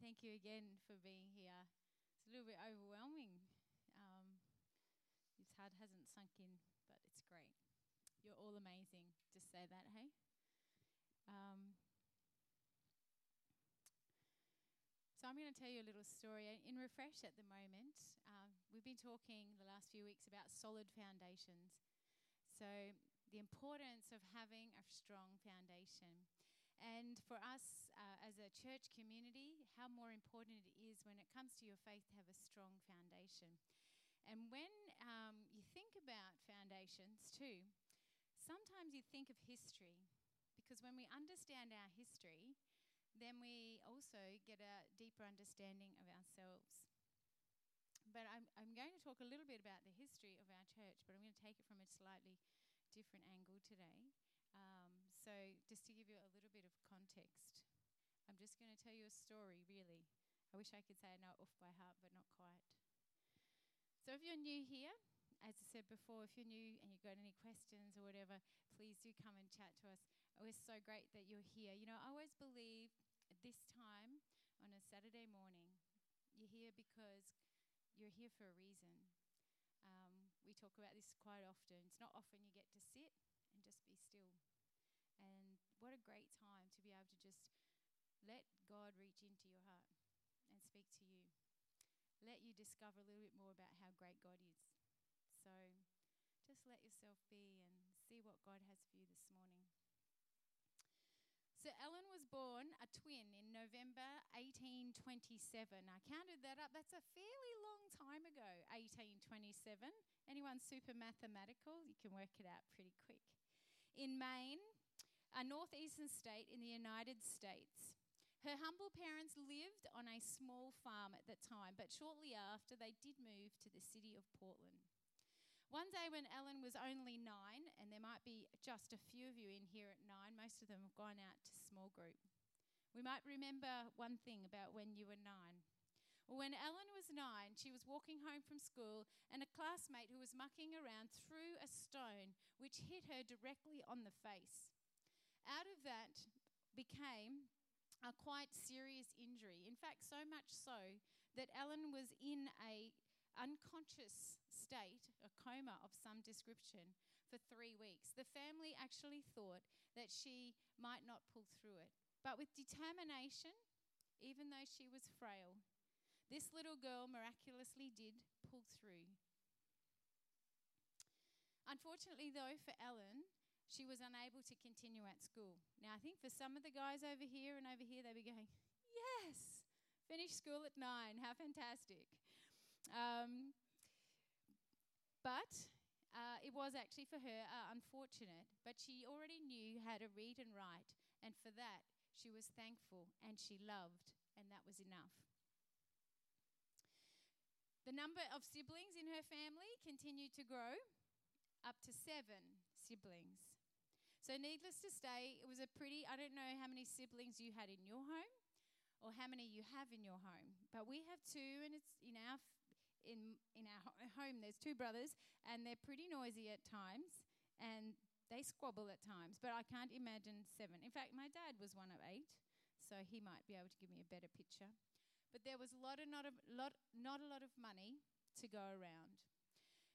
thank you again for being here. It's a little bit overwhelming. Um, this heart hasn't sunk in, but it's great. You're all amazing. Just say that, hey? Um, so I'm going to tell you a little story. In Refresh at the moment, um, we've been talking the last few weeks about solid foundations. So the importance of having a strong foundation. And for us uh, as a church community, how more important it is when it comes to your faith to have a strong foundation. And when um, you think about foundations too, sometimes you think of history, because when we understand our history, then we also get a deeper understanding of ourselves. But I'm, I'm going to talk a little bit about the history of our church, but I'm going to take it from a slightly different angle today. Um, so, just to give you a little bit of context, I'm just going to tell you a story, really. I wish I could say I know it off by heart, but not quite. So, if you're new here, as I said before, if you're new and you've got any questions or whatever, please do come and chat to us. It's so great that you're here. You know, I always believe at this time on a Saturday morning, you're here because you're here for a reason. Um, we talk about this quite often. It's not often you get to sit and just be still. And what a great time to be able to just let God reach into your heart and speak to you. Let you discover a little bit more about how great God is. So just let yourself be and see what God has for you this morning. So Ellen was born a twin in November 1827. I counted that up. That's a fairly long time ago, 1827. Anyone super mathematical? You can work it out pretty quick. In Maine, a northeastern state in the United States. Her humble parents lived on a small farm at that time, but shortly after they did move to the city of Portland. One day when Ellen was only nine, and there might be just a few of you in here at nine, most of them have gone out to small group. We might remember one thing about when you were nine. Well, when Ellen was nine, she was walking home from school, and a classmate who was mucking around threw a stone which hit her directly on the face. Out of that became a quite serious injury. In fact, so much so that Ellen was in a unconscious state, a coma of some description, for three weeks. The family actually thought that she might not pull through it. But with determination, even though she was frail, this little girl miraculously did pull through. Unfortunately, though, for Ellen, she was unable to continue at school. Now, I think for some of the guys over here and over here, they'd be going, Yes, finish school at nine, how fantastic. Um, but uh, it was actually for her uh, unfortunate, but she already knew how to read and write, and for that she was thankful and she loved, and that was enough. The number of siblings in her family continued to grow, up to seven siblings. So, needless to say, it was a pretty, I don't know how many siblings you had in your home or how many you have in your home, but we have two, and it's in our in, in our home, there's two brothers, and they're pretty noisy at times, and they squabble at times, but I can't imagine seven. In fact, my dad was one of eight, so he might be able to give me a better picture. But there was a lot of not, a lot, not a lot of money to go around.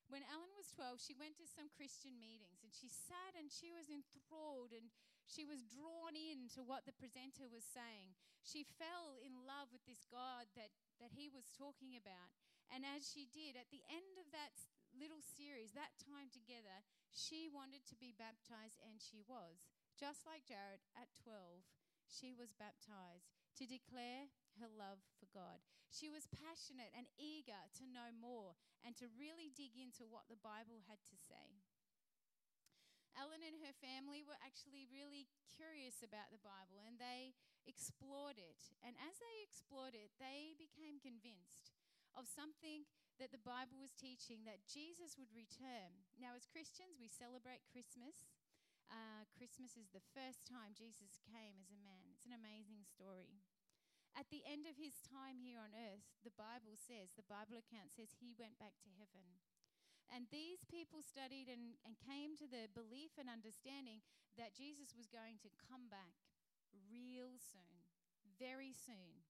When Ellen was 12, she went to some Christian meetings and she sat and she was enthralled and she was drawn into what the presenter was saying. She fell in love with this God that that he was talking about. And as she did, at the end of that little series, that time together, she wanted to be baptized and she was. Just like Jared at 12, she was baptized to declare her love for God. She was passionate and eager to know more and to really dig into what the Bible had to say. Ellen and her family were actually really curious about the Bible and they explored it. And as they explored it, they became convinced of something that the Bible was teaching that Jesus would return. Now, as Christians, we celebrate Christmas. Uh, Christmas is the first time Jesus came as a man. It's an amazing story. At the end of his time here on earth, the Bible says, the Bible account says he went back to heaven. And these people studied and, and came to the belief and understanding that Jesus was going to come back real soon, very soon.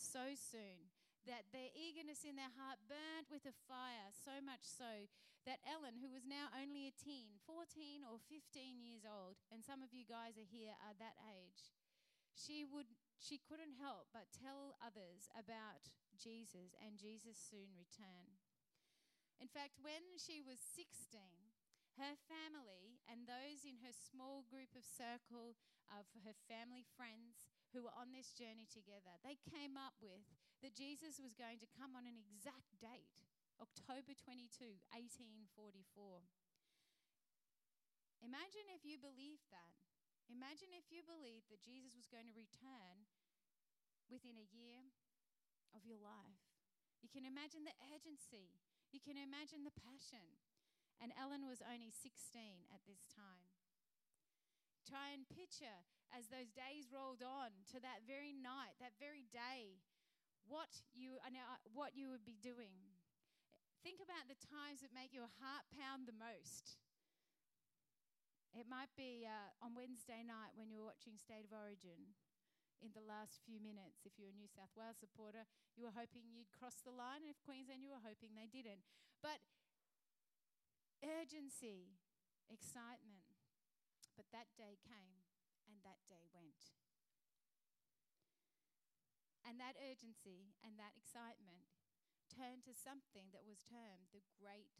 so soon that their eagerness in their heart burned with a fire, so much so that Ellen, who was now only a teen, 14 or 15 years old, and some of you guys are here are that age, she would she couldn't help but tell others about Jesus and Jesus' soon return. In fact, when she was 16, her family and those in her small group of circle of her family friends who were on this journey together, they came up with that Jesus was going to come on an exact date, October 22, 1844. Imagine if you believed that. Imagine if you believed that Jesus was going to return within a year of your life. You can imagine the urgency, you can imagine the passion. And Ellen was only 16 at this time. Try and picture as those days rolled on to that very night, that very day, what you, uh, uh, what you would be doing. Think about the times that make your heart pound the most. It might be uh, on Wednesday night when you're watching State of Origin in the last few minutes. If you're a New South Wales supporter, you were hoping you'd cross the line. And if Queensland, you were hoping they didn't. But urgency, excitement. But that day came and that day went. And that urgency and that excitement turned to something that was termed the great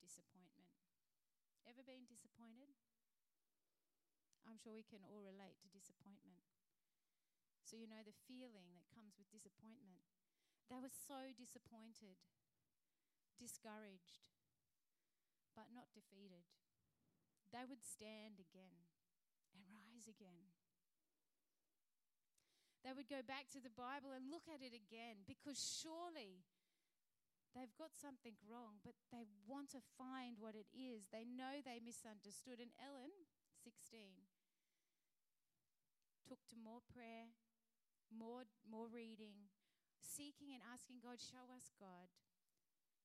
disappointment. Ever been disappointed? I'm sure we can all relate to disappointment. So, you know, the feeling that comes with disappointment. They were so disappointed, discouraged, but not defeated. They would stand again and rise again. They would go back to the Bible and look at it again because surely they've got something wrong, but they want to find what it is. They know they misunderstood. And Ellen, 16, took to more prayer, more, more reading, seeking and asking God, Show us God.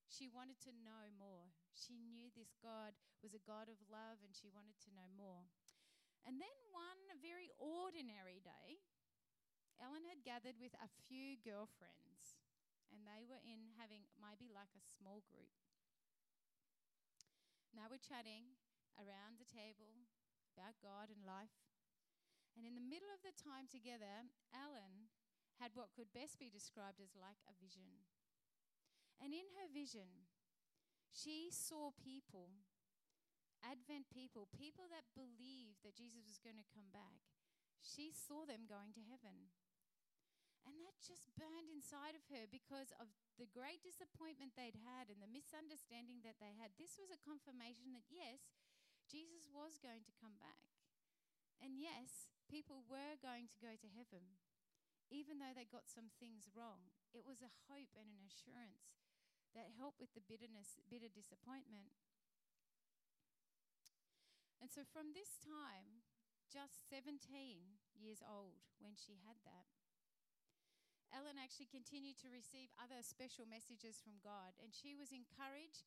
She wanted to know more. She knew this God was a God of love and she wanted to know more. And then one very ordinary day, Ellen had gathered with a few girlfriends and they were in having maybe like a small group. They were chatting around the table about God and life. And in the middle of the time together, Ellen had what could best be described as like a vision. And in her vision, she saw people, Advent people, people that believed that Jesus was going to come back. She saw them going to heaven. And that just burned inside of her because of the great disappointment they'd had and the misunderstanding that they had. This was a confirmation that, yes, Jesus was going to come back. And yes, people were going to go to heaven, even though they got some things wrong. It was a hope and an assurance that helped with the bitterness, bitter disappointment. And so from this time, just 17 years old when she had that, Ellen actually continued to receive other special messages from God, and she was encouraged.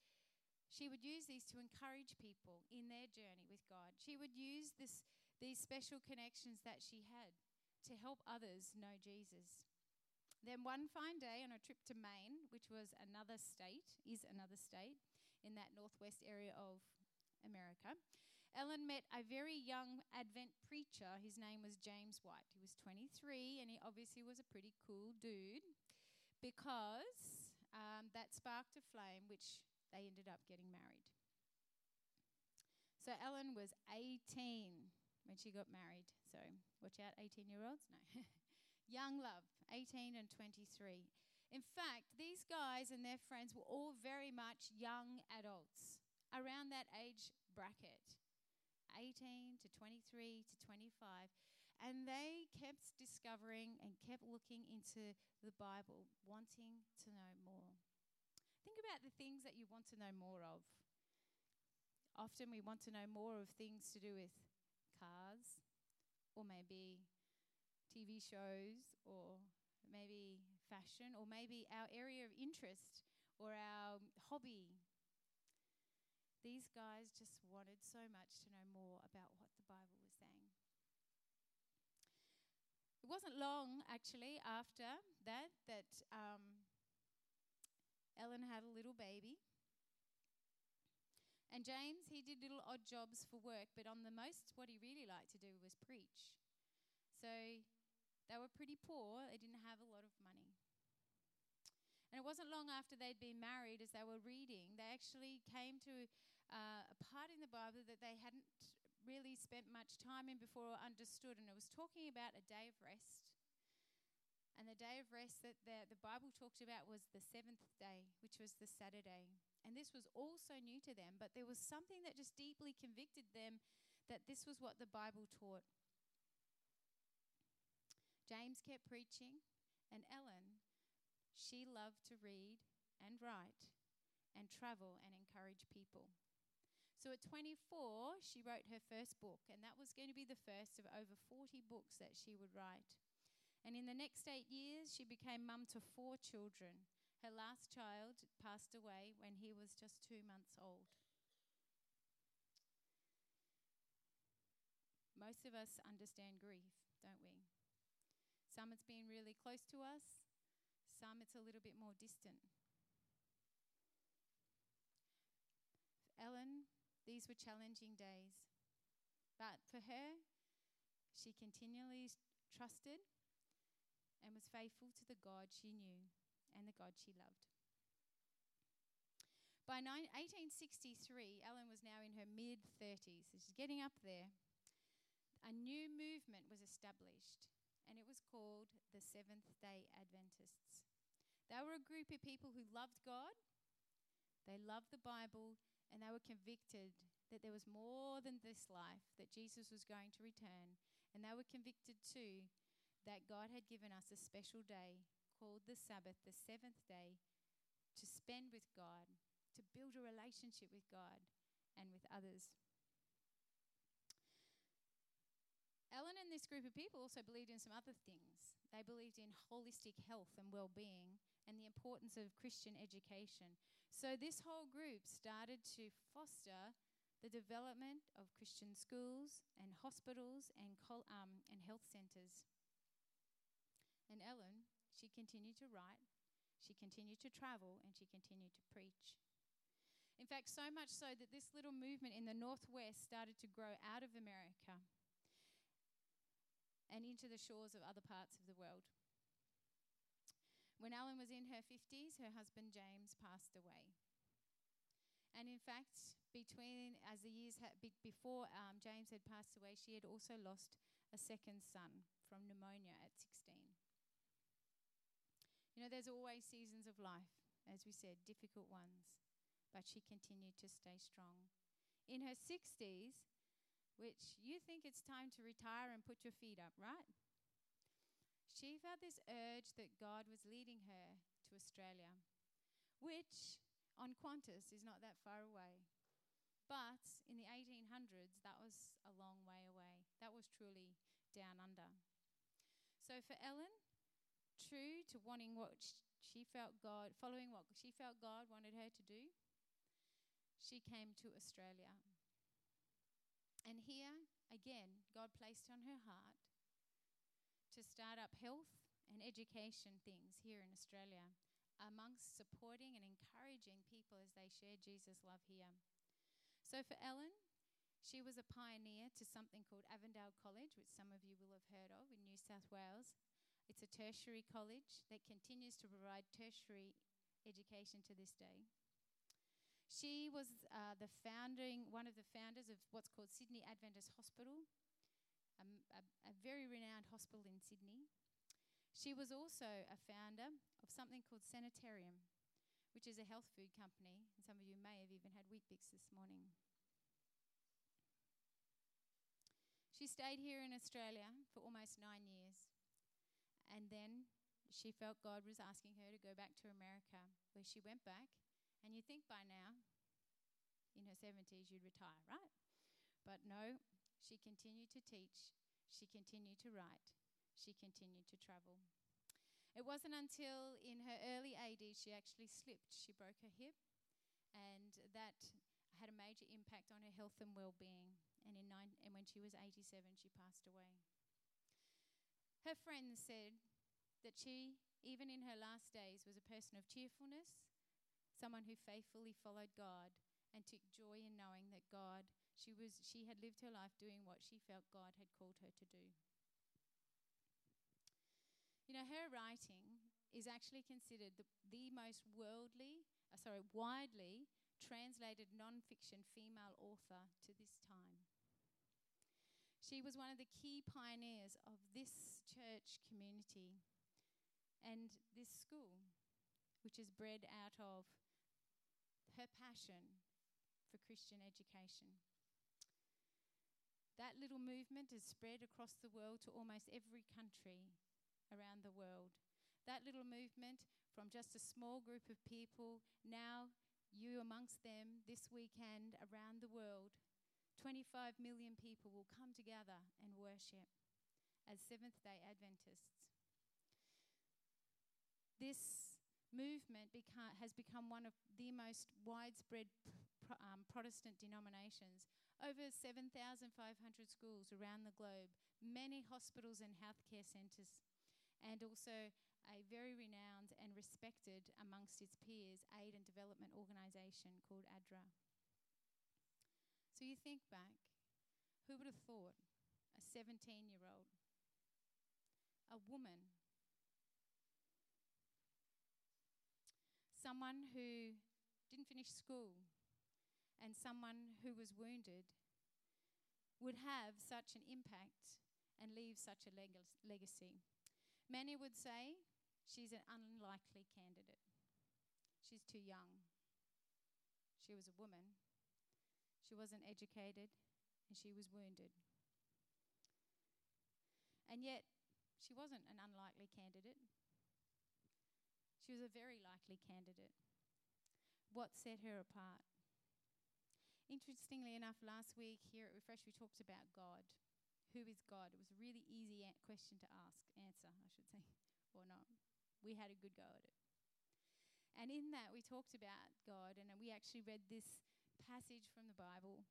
She would use these to encourage people in their journey with God. She would use this these special connections that she had to help others know Jesus. Then one fine day on a trip to Maine, which was another state, is another state in that northwest area of America, Ellen met a very young Advent preacher. His name was James White. He was 23 and he obviously was a pretty cool dude because um, that sparked a flame, which they ended up getting married. So Ellen was 18 when she got married. So watch out, 18 year olds. No. Young love, 18 and 23. In fact, these guys and their friends were all very much young adults around that age bracket 18 to 23 to 25. And they kept discovering and kept looking into the Bible, wanting to know more. Think about the things that you want to know more of. Often we want to know more of things to do with cars, or maybe TV shows, or maybe fashion, or maybe our area of interest or our hobby. These guys just wanted so much to know more about what the Bible was saying. It wasn't long, actually, after that, that um, Ellen had a little baby. And James, he did little odd jobs for work, but on the most, what he really liked to do was preach. So they were pretty poor, they didn't have a lot of money. And it wasn't long after they'd been married, as they were reading, they actually came to uh, a part in the Bible that they hadn't really spent much time in before or understood, and it was talking about a day of rest. And the day of rest that the, the Bible talked about was the seventh day, which was the Saturday. And this was also new to them, but there was something that just deeply convicted them that this was what the Bible taught. James kept preaching, and Ellen, she loved to read and write and travel and encourage people. So at 24, she wrote her first book, and that was going to be the first of over 40 books that she would write. And in the next eight years, she became mum to four children. Her last child passed away when he was just two months old. Most of us understand grief, don't we? Some it's been really close to us, some it's a little bit more distant. Ellen, these were challenging days. But for her, she continually trusted and was faithful to the God she knew and the God she loved. By 1863, Ellen was now in her mid 30s, so she's getting up there. A new movement was established and it was called the Seventh day Adventists. They were a group of people who loved God, they loved the Bible, and they were convicted that there was more than this life, that Jesus was going to return. And they were convicted too that God had given us a special day called the Sabbath, the seventh day, to spend with God, to build a relationship with God and with others. Ellen and this group of people also believed in some other things. They believed in holistic health and well being and the importance of Christian education. So, this whole group started to foster the development of Christian schools and hospitals and, col- um, and health centres. And Ellen, she continued to write, she continued to travel, and she continued to preach. In fact, so much so that this little movement in the Northwest started to grow out of America and into the shores of other parts of the world. When Ellen was in her 50s, her husband James passed away. And in fact, between as the years had, be, before um, James had passed away, she had also lost a second son from pneumonia at 16. You know, there's always seasons of life, as we said, difficult ones, but she continued to stay strong. In her 60s, which you think it's time to retire and put your feet up, right? She felt this urge that God was leading her to Australia, which on Qantas is not that far away. But in the 1800s, that was a long way away. That was truly down under. So for Ellen, true to wanting what she felt God, following what she felt God wanted her to do, she came to Australia. And here, again, God placed on her heart to start up health and education things here in Australia, amongst supporting and encouraging people as they share Jesus' love here. So for Ellen, she was a pioneer to something called Avondale College, which some of you will have heard of in New South Wales. It's a tertiary college that continues to provide tertiary education to this day. She was uh, the founding, one of the founders of what's called Sydney Adventist Hospital, a, a, a very renowned hospital in Sydney. She was also a founder of something called Sanitarium, which is a health food company, and some of you may have even had Weet-Bix this morning. She stayed here in Australia for almost nine years, and then she felt God was asking her to go back to America, where she went back and you think by now, in her 70s, you'd retire, right? But no, she continued to teach, she continued to write, she continued to travel. It wasn't until in her early 80s she actually slipped. She broke her hip, and that had a major impact on her health and well being. And, in nine, and when she was 87, she passed away. Her friends said that she, even in her last days, was a person of cheerfulness, someone who faithfully followed God and took joy in knowing that God, she, was, she had lived her life doing what she felt God had called her to do. You know, her writing is actually considered the, the most worldly, uh, sorry, widely translated non-fiction female author to this time. She was one of the key pioneers of this church community and this school, which is bred out of her passion for Christian education. That little movement has spread across the world to almost every country around the world. That little movement from just a small group of people, now you amongst them this weekend around the world, 25 million people will come together and worship as Seventh day Adventists. This movement beca- has become one of the most widespread pr- um, Protestant denominations. Over 7,500 schools around the globe, many hospitals and healthcare centres, and also a very renowned and respected amongst its peers aid and development organisation called ADRA. So you think back, who would have thought a 17 year old, a woman, someone who didn't finish school, and someone who was wounded would have such an impact and leave such a leg- legacy? Many would say she's an unlikely candidate. She's too young. She was a woman. She wasn't educated and she was wounded. And yet, she wasn't an unlikely candidate. She was a very likely candidate. What set her apart? Interestingly enough, last week here at Refresh, we talked about God. Who is God? It was a really easy a- question to ask, answer, I should say, or not. We had a good go at it. And in that, we talked about God, and we actually read this passage from the Bible.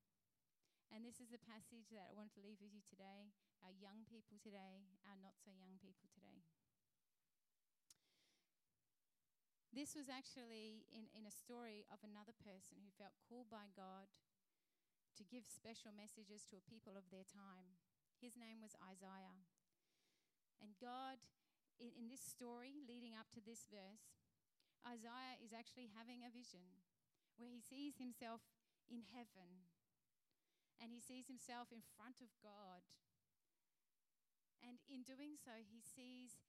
And this is the passage that I want to leave with you today, our young people today, our not so young people today. This was actually in, in a story of another person who felt called by God to give special messages to a people of their time. His name was Isaiah. And God, in, in this story leading up to this verse, Isaiah is actually having a vision where he sees himself in heaven and he sees himself in front of God. And in doing so, he sees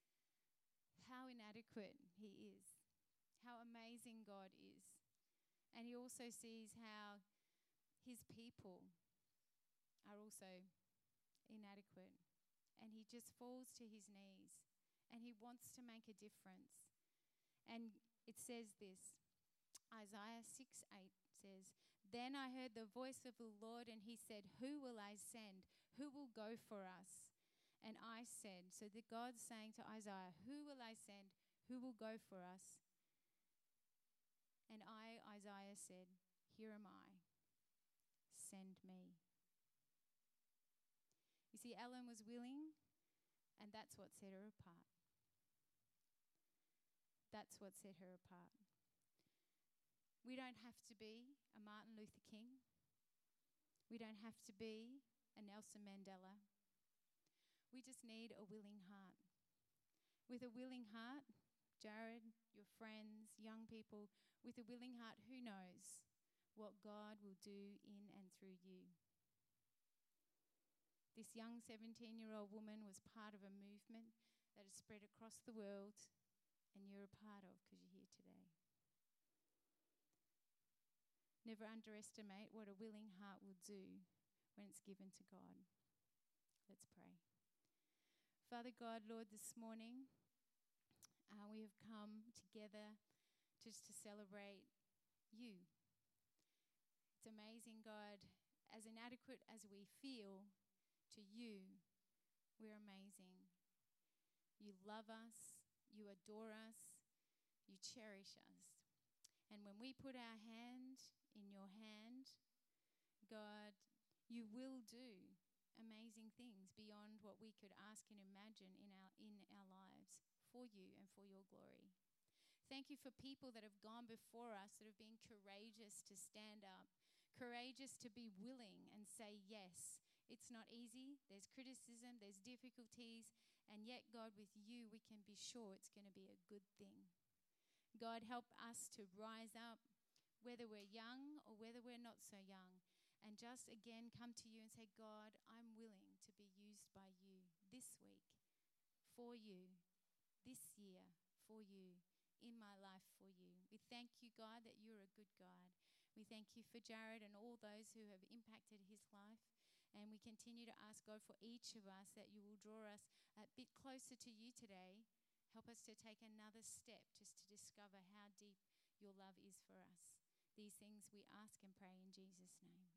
how inadequate he is, how amazing God is. And he also sees how his people are also inadequate. And he just falls to his knees and he wants to make a difference. And it says this Isaiah 6 8 says, Then I heard the voice of the Lord, and he said, Who will I send? Who will go for us? And I said, So the God saying to Isaiah, Who will I send? Who will go for us? And I, Isaiah, said, Here am I. Send me. You see, Ellen was willing, and that's what set her apart. That's what set her apart. We don't have to be a Martin Luther King. We don't have to be a Nelson Mandela. We just need a willing heart. With a willing heart, Jared, your friends, young people, with a willing heart, who knows what God will do in and through you? This young 17 year old woman was part of a movement that has spread across the world, and you're a part of because you're here today. Never underestimate what a willing heart will do when it's given to God. Let's pray. Father God, Lord, this morning uh, we have come together just to celebrate you. It's amazing, God, as inadequate as we feel to you, we're amazing. You love us, you adore us, you cherish us. And when we put our hand in your hand, God, you will do amazing things beyond what we could ask and imagine in our, in our lives for you and for your glory. Thank you for people that have gone before us that have been courageous to stand up, courageous to be willing and say yes. It's not easy. There's criticism, there's difficulties, and yet, God, with you, we can be sure it's going to be a good thing. God, help us to rise up, whether we're young or whether we're not so young, and just again come to you and say, God, I'm willing to be used by you this week, for you, this year, for you in my life for you. We thank you, God, that you're a good God. We thank you for Jared and all those who have impacted his life. And we continue to ask God for each of us that you will draw us a bit closer to you today. Help us to take another step just to discover how deep your love is for us. These things we ask and pray in Jesus' name.